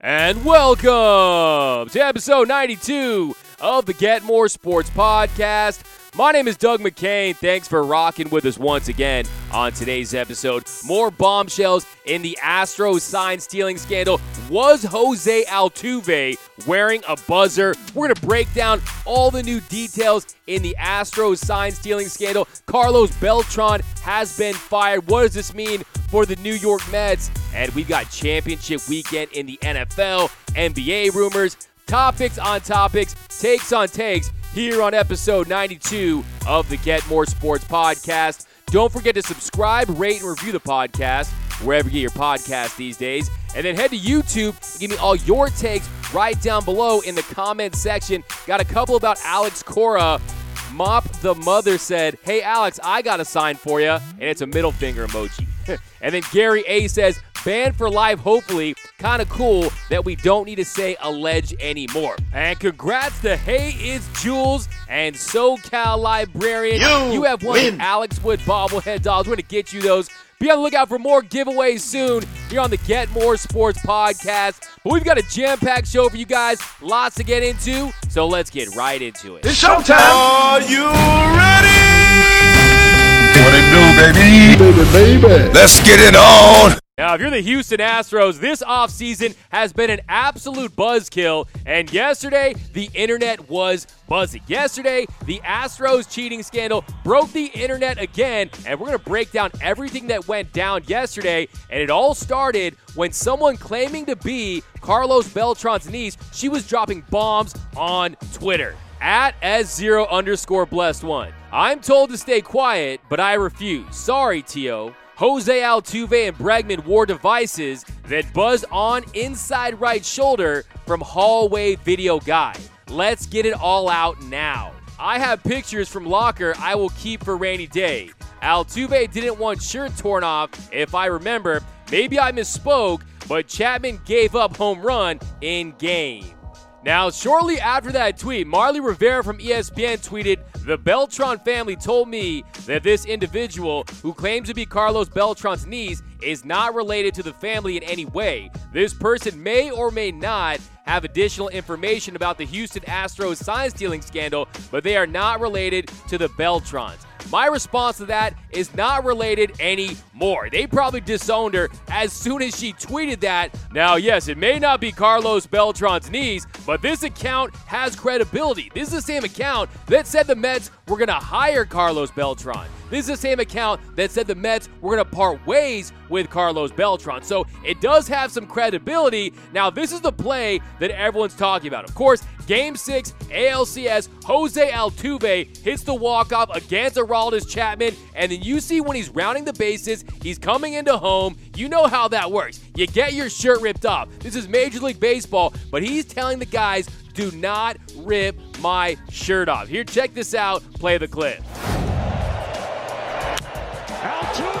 And welcome to episode 92 of the Get More Sports Podcast. My name is Doug McCain. Thanks for rocking with us once again on today's episode. More bombshells in the Astros sign stealing scandal. Was Jose Altuve wearing a buzzer? We're going to break down all the new details in the Astros sign stealing scandal. Carlos Beltran has been fired. What does this mean for the New York Mets? And we've got championship weekend in the NFL, NBA rumors, topics on topics, takes on takes here on episode 92 of the Get More Sports Podcast. Don't forget to subscribe, rate, and review the podcast wherever you get your podcast these days. And then head to YouTube and give me all your takes right down below in the comment section. Got a couple about Alex Cora. Mop the mother said, Hey Alex, I got a sign for you. And it's a middle finger emoji. and then Gary A says, Banned for life, hopefully. Kind of cool that we don't need to say allege anymore. And congrats to Hey It's Jules and SoCal Librarian. You you have one win. Alex Wood bobblehead dolls. We're going to get you those. Be on the lookout for more giveaways soon here on the Get More Sports podcast. But we've got a jam packed show for you guys, lots to get into. So let's get right into it. It's showtime. Are you ready? What it do, baby? Baby, baby. Let's get it on. Now, if you're the Houston Astros, this offseason has been an absolute buzzkill. And yesterday, the internet was buzzing. Yesterday, the Astros cheating scandal broke the internet again. And we're going to break down everything that went down yesterday. And it all started when someone claiming to be Carlos Beltran's niece, she was dropping bombs on Twitter at S0 underscore blessed one. I'm told to stay quiet, but I refuse. Sorry, T.O. Jose Altuve and Bregman wore devices that buzzed on inside right shoulder from hallway video guy. Let's get it all out now. I have pictures from locker I will keep for rainy day. Altuve didn't want shirt torn off, if I remember. Maybe I misspoke, but Chapman gave up home run in game. Now, shortly after that tweet, Marly Rivera from ESPN tweeted, The Beltran family told me that this individual, who claims to be Carlos Beltran's niece, is not related to the family in any way. This person may or may not have additional information about the Houston Astros sign stealing scandal, but they are not related to the Beltrans. My response to that is not related anymore. They probably disowned her as soon as she tweeted that. Now, yes, it may not be Carlos Beltran's knees, but this account has credibility. This is the same account that said the Mets were going to hire Carlos Beltran. This is the same account that said the Mets were going to part ways with Carlos Beltran. So it does have some credibility. Now, this is the play that everyone's talking about. Of course, Game 6, ALCS, Jose Altuve hits the walk-off against Aroldis Chapman, and then you see when he's rounding the bases, he's coming into home. You know how that works. You get your shirt ripped off. This is Major League Baseball, but he's telling the guys, do not rip my shirt off. Here, check this out. Play the clip. Altuve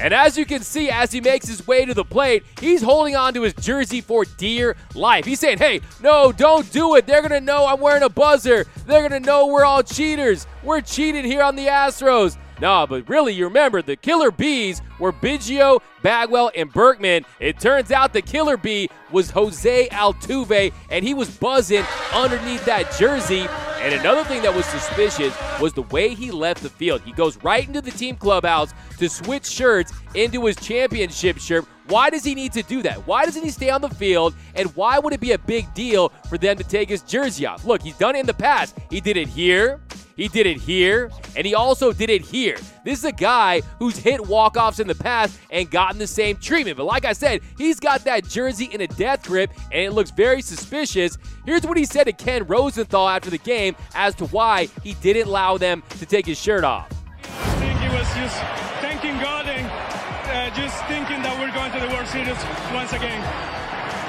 And as you can see, as he makes his way to the plate, he's holding on to his jersey for dear life. He's saying, hey, no, don't do it. They're going to know I'm wearing a buzzer. They're going to know we're all cheaters. We're cheated here on the Astros. No, but really, you remember the killer bees were Biggio, Bagwell, and Berkman. It turns out the killer bee was Jose Altuve, and he was buzzing underneath that jersey. And another thing that was suspicious was the way he left the field. He goes right into the team clubhouse to switch shirts into his championship shirt. Why does he need to do that? Why doesn't he stay on the field? And why would it be a big deal for them to take his jersey off? Look, he's done it in the past. He did it here. He did it here, and he also did it here. This is a guy who's hit walk-offs in the past and gotten the same treatment. But like I said, he's got that jersey in a death grip, and it looks very suspicious. Here's what he said to Ken Rosenthal after the game as to why he didn't allow them to take his shirt off. I think he was just thanking God and uh, just thinking that we're going to the World Series once again.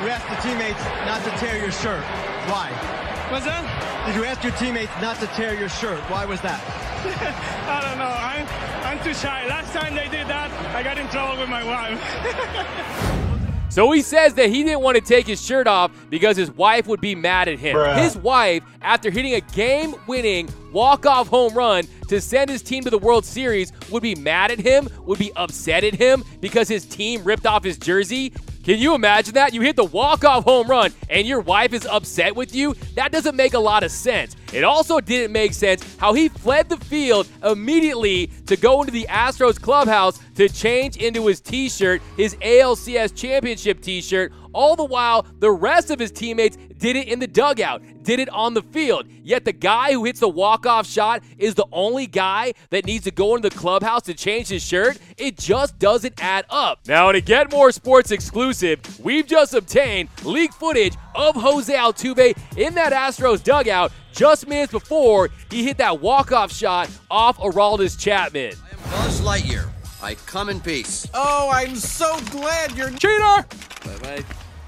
You asked the teammates not to tear your shirt. Why? What's that? Did you ask your teammates not to tear your shirt? Why was that? I don't know. I'm, I'm too shy. Last time they did that, I got in trouble with my wife. So he says that he didn't want to take his shirt off because his wife would be mad at him. Bruh. His wife, after hitting a game winning walk off home run to send his team to the World Series, would be mad at him, would be upset at him because his team ripped off his jersey. Can you imagine that? You hit the walk-off home run and your wife is upset with you? That doesn't make a lot of sense. It also didn't make sense how he fled the field immediately to go into the Astros clubhouse to change into his t-shirt, his ALCS championship t-shirt, all the while the rest of his teammates did it in the dugout, did it on the field. Yet the guy who hits the walk-off shot is the only guy that needs to go into the clubhouse to change his shirt. It just doesn't add up. Now, to get more sports exclusive, we've just obtained leak footage of Jose Altuve in that Astros dugout just minutes before he hit that walk-off shot off Aroldis Chapman. I am Buzz Lightyear. I come in peace. Oh, I'm so glad you're. Cheater! Bye-bye.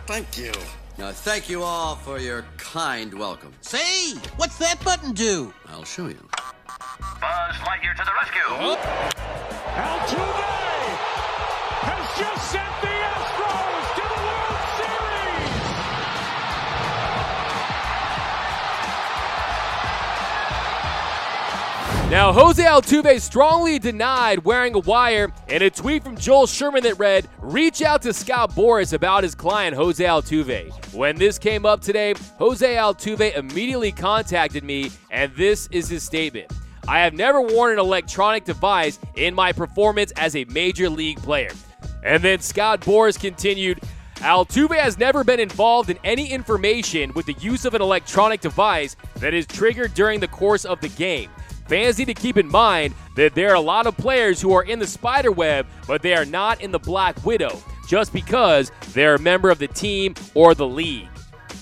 Thank you. Now, thank you all for your kind welcome. Say, what's that button do? I'll show you. Buzz Lightyear to the rescue. Altuve has just sent the Now, Jose Altuve strongly denied wearing a wire in a tweet from Joel Sherman that read, Reach out to Scott Boras about his client, Jose Altuve. When this came up today, Jose Altuve immediately contacted me, and this is his statement. I have never worn an electronic device in my performance as a major league player. And then Scott Boras continued, Altuve has never been involved in any information with the use of an electronic device that is triggered during the course of the game. Fans need to keep in mind that there are a lot of players who are in the spider web, but they are not in the Black Widow, just because they're a member of the team or the league.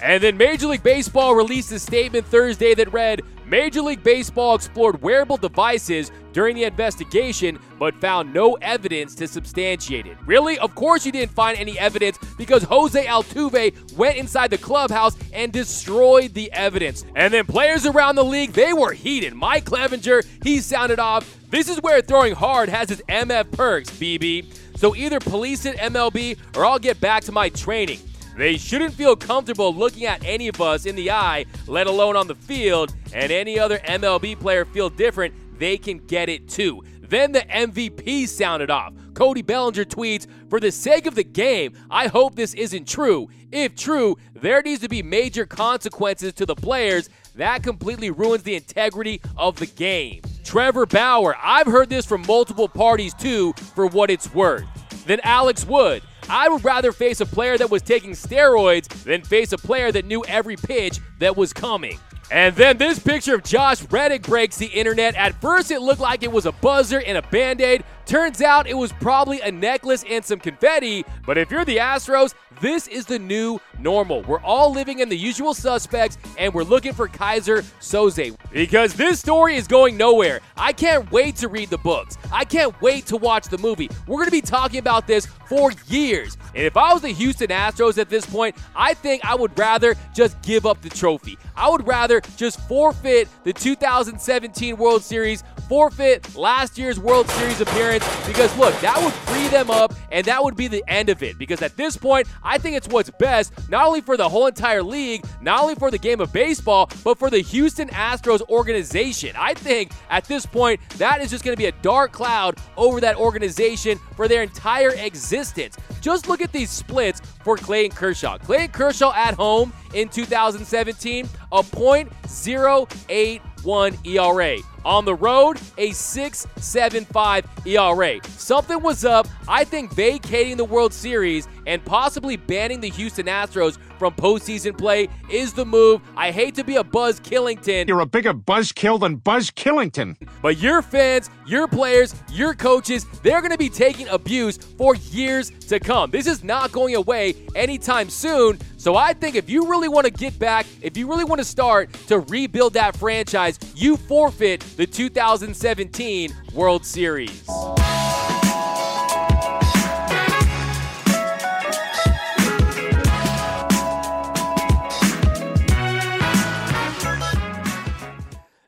And then Major League Baseball released a statement Thursday that read Major League Baseball explored wearable devices during the investigation, but found no evidence to substantiate it. Really? Of course you didn't find any evidence because Jose Altuve went inside the clubhouse and destroyed the evidence. And then players around the league, they were heated. Mike Clevinger, he sounded off. This is where throwing hard has its MF perks, BB. So either police it, MLB, or I'll get back to my training. They shouldn't feel comfortable looking at any of us in the eye, let alone on the field, and any other MLB player feel different, they can get it too. Then the MVP sounded off. Cody Bellinger tweets, For the sake of the game, I hope this isn't true. If true, there needs to be major consequences to the players. That completely ruins the integrity of the game. Trevor Bauer, I've heard this from multiple parties too, for what it's worth. Then Alex Wood, I would rather face a player that was taking steroids than face a player that knew every pitch that was coming. And then this picture of Josh Reddick breaks the internet. At first, it looked like it was a buzzer and a band aid. Turns out it was probably a necklace and some confetti. But if you're the Astros, this is the new normal. We're all living in the usual suspects, and we're looking for Keyser Soze because this story is going nowhere. I can't wait to read the books. I can't wait to watch the movie. We're going to be talking about this for years. And if I was the Houston Astros at this point, I think I would rather just give up the trophy. I would rather just forfeit the 2017 World Series, forfeit last year's World Series appearance because look, that would free them up and that would be the end of it because at this point, I think it's what's best not only for the whole entire league, not only for the game of baseball, but for the Houston Astros organization. I think at this point, that is just going to be a dark cloud over that organization for their entire existence. Just look at these splits for Clayton Kershaw. Clayton Kershaw at home in 2017, a .081 ERA. On the road, a 6.75 ERA. Something was up. I think vacating the World Series and possibly banning the Houston Astros from postseason play is the move. I hate to be a Buzz Killington. You're a bigger buzzkill than Buzz Killington. But your fans, your players, your coaches, they're going to be taking abuse for years to come. This is not going away anytime soon. So I think if you really want to get back, if you really want to start to rebuild that franchise, you forfeit the 2017 World Series.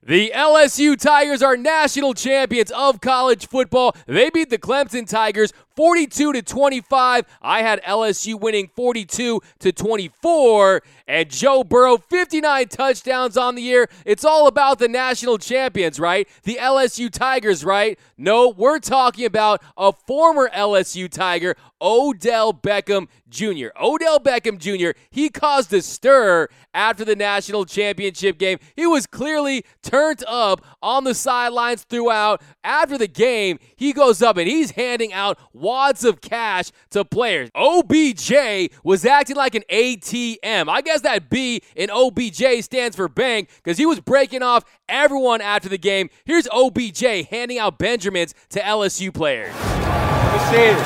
The LSU Tigers are national champions of college football. They beat the Clemson Tigers 42 to 25. I had LSU winning 42 to 24 and Joe Burrow 59 touchdowns on the year. It's all about the national champions, right? The LSU Tigers, right? No, we're talking about a former LSU Tiger, Odell Beckham Jr. Odell Beckham Jr., he caused a stir after the national championship game. He was clearly turned up on the sidelines throughout. After the game, he goes up and he's handing out wads of cash to players. OBJ was acting like an ATM. I guess that B in OBJ stands for bank because he was breaking off everyone after the game. Here's OBJ handing out Benjamins to LSU players. Let me see it.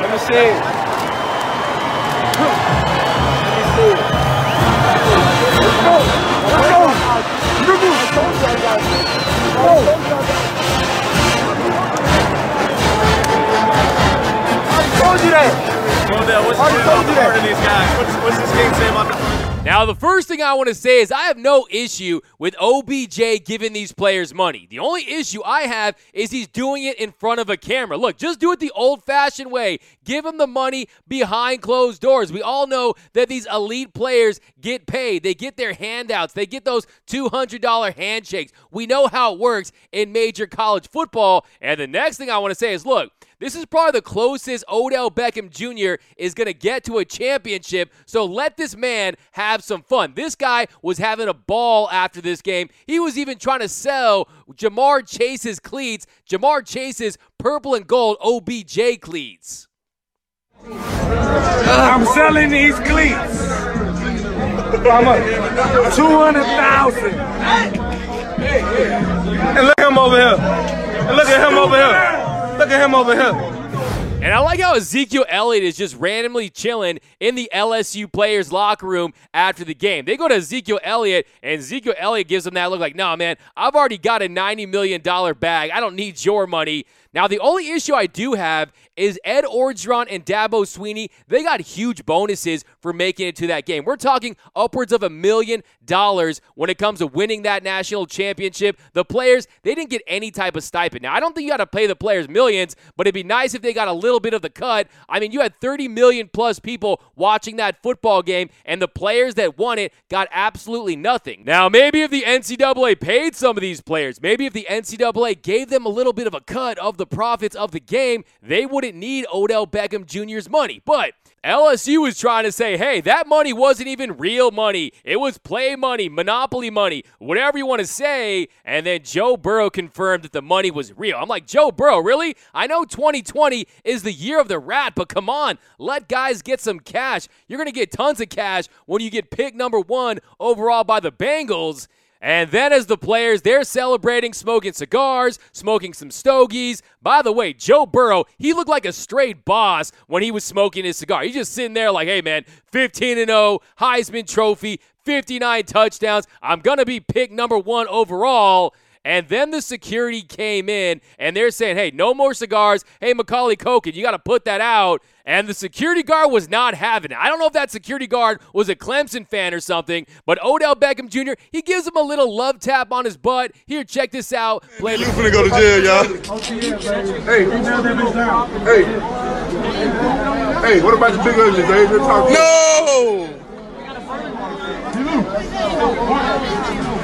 Let me see it. Now, the first thing I want to say is I have no issue with OBJ giving these players money. The only issue I have is he's doing it in front of a camera. Look, just do it the old fashioned way. Give him the money behind closed doors. We all know that these elite players get paid, they get their handouts, they get those $200 handshakes. We know how it works in major college football. And the next thing I want to say is look, this is probably the closest Odell Beckham Jr. is going to get to a championship. So let this man have some fun. This guy was having a ball after this game. He was even trying to sell Ja'Marr Chase's cleats, Ja'Marr Chase's purple and gold OBJ cleats. I'm selling these cleats. How much? 200,000. And look at him over here. And look at him over here. Look at him over here. And I like how Ezekiel Elliott is just randomly chilling in the LSU players' locker room after the game. They go to Ezekiel Elliott, and Ezekiel Elliott gives them that look like, no, man, I've already got a $90 million bag. I don't need your money. Now, the only issue I do have is Ed Orgeron and Dabo Swinney. They got huge bonuses for making it to that game. We're talking upwards of a million dollars when it comes to winning that national championship. The players, they didn't get any type of stipend. Now, I don't think you got to pay the players millions, but it'd be nice if they got a little bit of the cut. I mean, you had 30 million plus people watching that football game, and the players that won it got absolutely nothing. Now, maybe if the NCAA paid some of these players, maybe if the NCAA gave them a little bit of a cut of the profits of the game, they wouldn't need Odell Beckham Jr.'s money. But LSU was trying to say, hey, that money wasn't even real money. It was play money, monopoly money, whatever you want to say. And then Joe Burrow confirmed that the money was real. I'm like, Joe Burrow, really? I know 2020 is the year of the rat, but come on, let guys get some cash. You're going to get tons of cash when you get picked number one overall by the Bengals. And then, as the players, they're celebrating, smoking cigars, smoking some stogies. By the way, Joe Burrow, he looked like a straight boss when he was smoking his cigar. He's just sitting there like, hey, man, 15 and 0, Heisman Trophy, 59 touchdowns. I'm going to be picked number one overall. And then the security came in and they're saying, hey, no more cigars. Hey, Macaulay Culkin, you got to put that out. And the security guard was not having it. I don't know if that security guard was a Clemson fan or something, but Odell Beckham Jr., he gives him a little love tap on his butt. Here, check this out. Play you finna go to jail, y'all. Hey, hey, hey, what about the big ugly, Dave? No!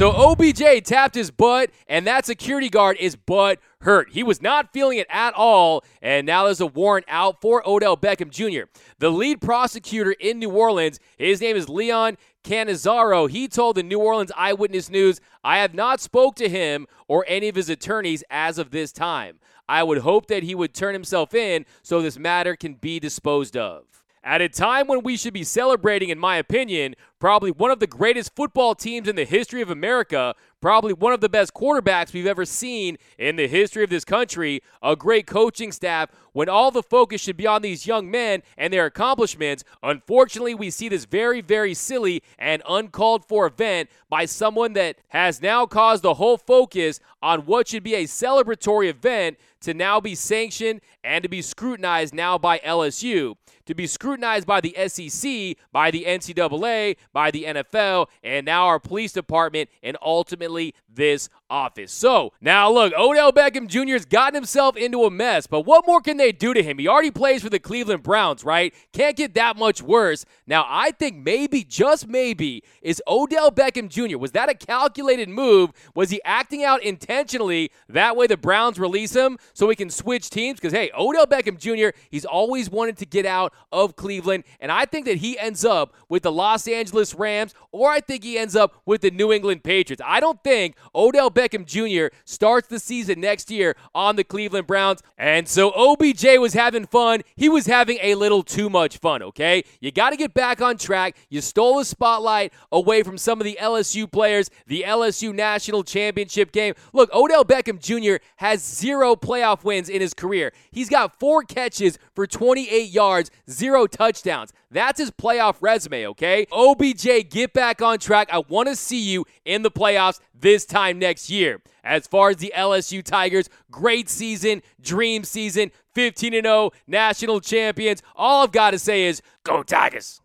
So OBJ tapped his butt, and that security guard is butt hurt. He was not feeling it at all, and now there's a warrant out for Odell Beckham Jr. The lead prosecutor in New Orleans, his name is Leon Cannizzaro. He told the New Orleans Eyewitness News, I have not spoke to him or any of his attorneys as of this time. I would hope that he would turn himself in so this matter can be disposed of. At a time when we should be celebrating, in my opinion, probably one of the greatest football teams in the history of America, probably one of the best quarterbacks we've ever seen in the history of this country, a great coaching staff, when all the focus should be on these young men and their accomplishments. Unfortunately, we see this very, very silly and uncalled for event by someone that has now caused the whole focus on what should be a celebratory event to now be sanctioned and to be scrutinized now by LSU to be scrutinized by the SEC, by the NCAA, by the NFL, and now our police department, and ultimately this office. So now look, Odell Beckham Jr. has gotten himself into a mess, but what more can they do to him? He already plays for the Cleveland Browns, right? Can't get that much worse. Now I think maybe, just maybe, is Odell Beckham Jr. Was that a calculated move? Was he acting out intentionally? That way the Browns release him so we can switch teams? Because hey, Odell Beckham Jr. He's always wanted to get out of Cleveland, and I think that he ends up with the Los Angeles Rams, or I think he ends up with the New England Patriots. I don't think Odell Beckham Jr. starts the season next year on the Cleveland Browns. And so OBJ was having fun. He was having a little too much fun, okay? You got to get back on track. You stole the spotlight away from some of the LSU players, the LSU national championship game. Look, Odell Beckham Jr. has zero playoff wins in his career. He's got four catches for 28 yards, zero touchdowns. That's his playoff resume, okay? OBJ, get back on track. I want to see you in the playoffs this time next year. As far as the LSU Tigers, great season, dream season, 15 0, national champions. All I've got to say is go Tigers.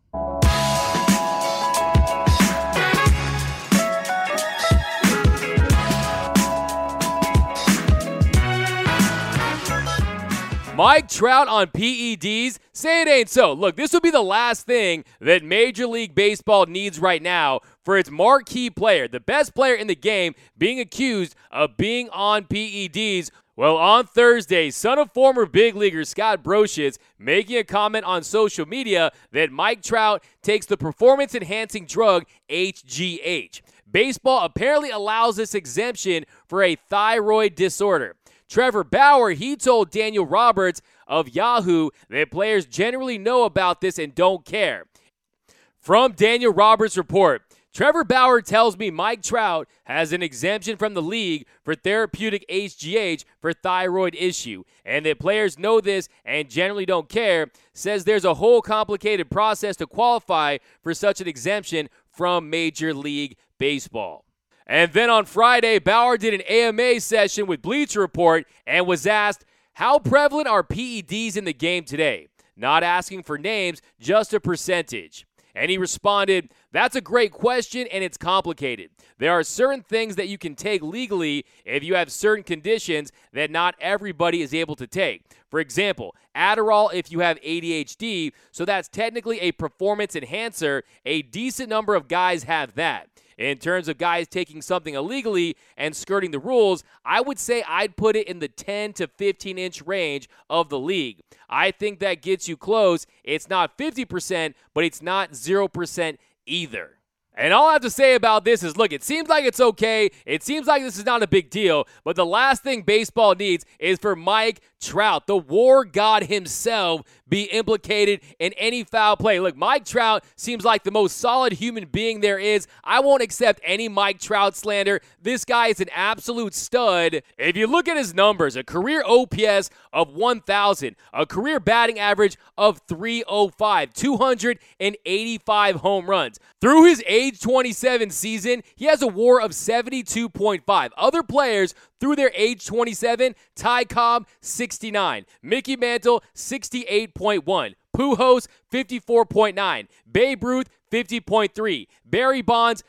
Mike Trout on PEDs? Say it ain't so. Look, this would be the last thing that Major League Baseball needs right now for its marquee player, the best player in the game, being accused of being on PEDs. Well, on Thursday, son of former big leaguer Scott Brosius making a comment on social media that Mike Trout takes the performance enhancing drug HGH. Baseball apparently allows this exemption for a thyroid disorder. Trevor Bauer, he told Daniel Roberts of Yahoo that players generally know about this and don't care. From Daniel Roberts' report, Trevor Bauer tells me Mike Trout has an exemption from the league for therapeutic HGH for thyroid issue, and that players know this and generally don't care. Says there's a whole complicated process to qualify for such an exemption from Major League Baseball. And then on Friday, Bauer did an AMA session with Bleacher Report and was asked, How prevalent are PEDs in the game today? Not asking for names, just a percentage. And he responded, That's a great question and it's complicated. There are certain things that you can take legally if you have certain conditions that not everybody is able to take. For example, Adderall if you have ADHD, so that's technically a performance enhancer. A decent number of guys have that. In terms of guys taking something illegally and skirting the rules, I would say I'd put it in the 10 to 15 inch range of the league. I think that gets you close. It's not 50%, but it's not 0% either. And all I have to say about this is look, it seems like it's okay. It seems like this is not a big deal. But the last thing baseball needs is for Mike Trout, the war god himself, be implicated in any foul play. Look, Mike Trout seems like the most solid human being there is. I won't accept any Mike Trout slander. This guy is an absolute stud. If you look at his numbers, a career OPS of 1,000, a career batting average of 305, 285 home runs. Through his age 27 season, he has a war of 72.5. Other players through their age 27, Ty Cobb 69, Mickey Mantle 68.1, Pujols 54.9, Babe Ruth 50.3, Barry Bonds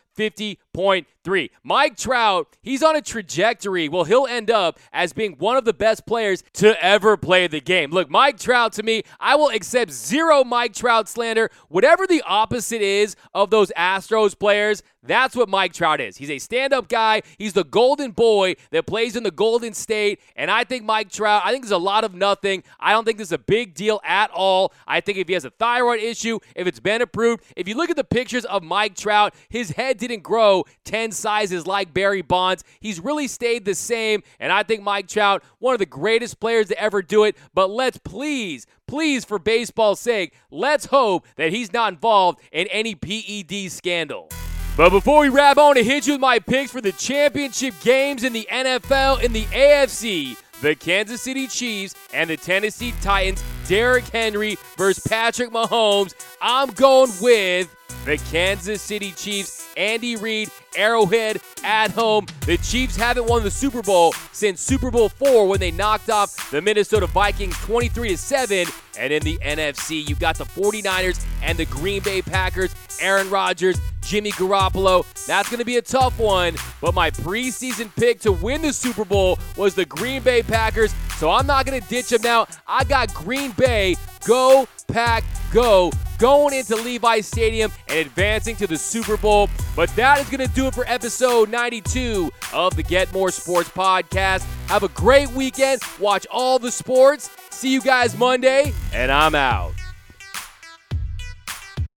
50.3. Mike Trout, he's on a trajectory. Well, he'll end up as being one of the best players to ever play the game. Look, Mike Trout to me, I will accept zero Mike Trout slander. Whatever the opposite is of those Astros players, that's what Mike Trout is. He's a stand up guy. He's the golden boy that plays in the Golden State. And I think Mike Trout, I think there's a lot of nothing. I don't think this is a big deal at all. I think if he has a thyroid issue, if it's been approved, if you look at the pictures of Mike Trout, his head didn't grow 10 sizes like Barry Bonds. He's really stayed the same, and I think Mike Trout, one of the greatest players to ever do it. But let's please, please, for baseball's sake, let's hope that he's not involved in any PED scandal. But before we wrap, I want to hit you with my picks for the championship games in the NFL in the AFC. The Kansas City Chiefs and the Tennessee Titans, Derrick Henry versus Patrick Mahomes. I'm going with the Kansas City Chiefs, Andy Reid, Arrowhead at home. The Chiefs haven't won the Super Bowl since Super Bowl 4 when they knocked off the Minnesota Vikings 23 to 7. And in the NFC, you've got the 49ers and the Green Bay Packers, Aaron Rodgers, Jimmy Garoppolo. That's going to be a tough one, but my preseason pick to win the Super Bowl was the Green Bay Packers, so I'm not going to ditch them now. I got Green Bay. Go, Pack, go going into Levi Stadium and advancing to the Super Bowl. But that is going to do it for episode 92 of the Get More Sports podcast. Have a great weekend. Watch all the sports. See you guys Monday, and I'm out.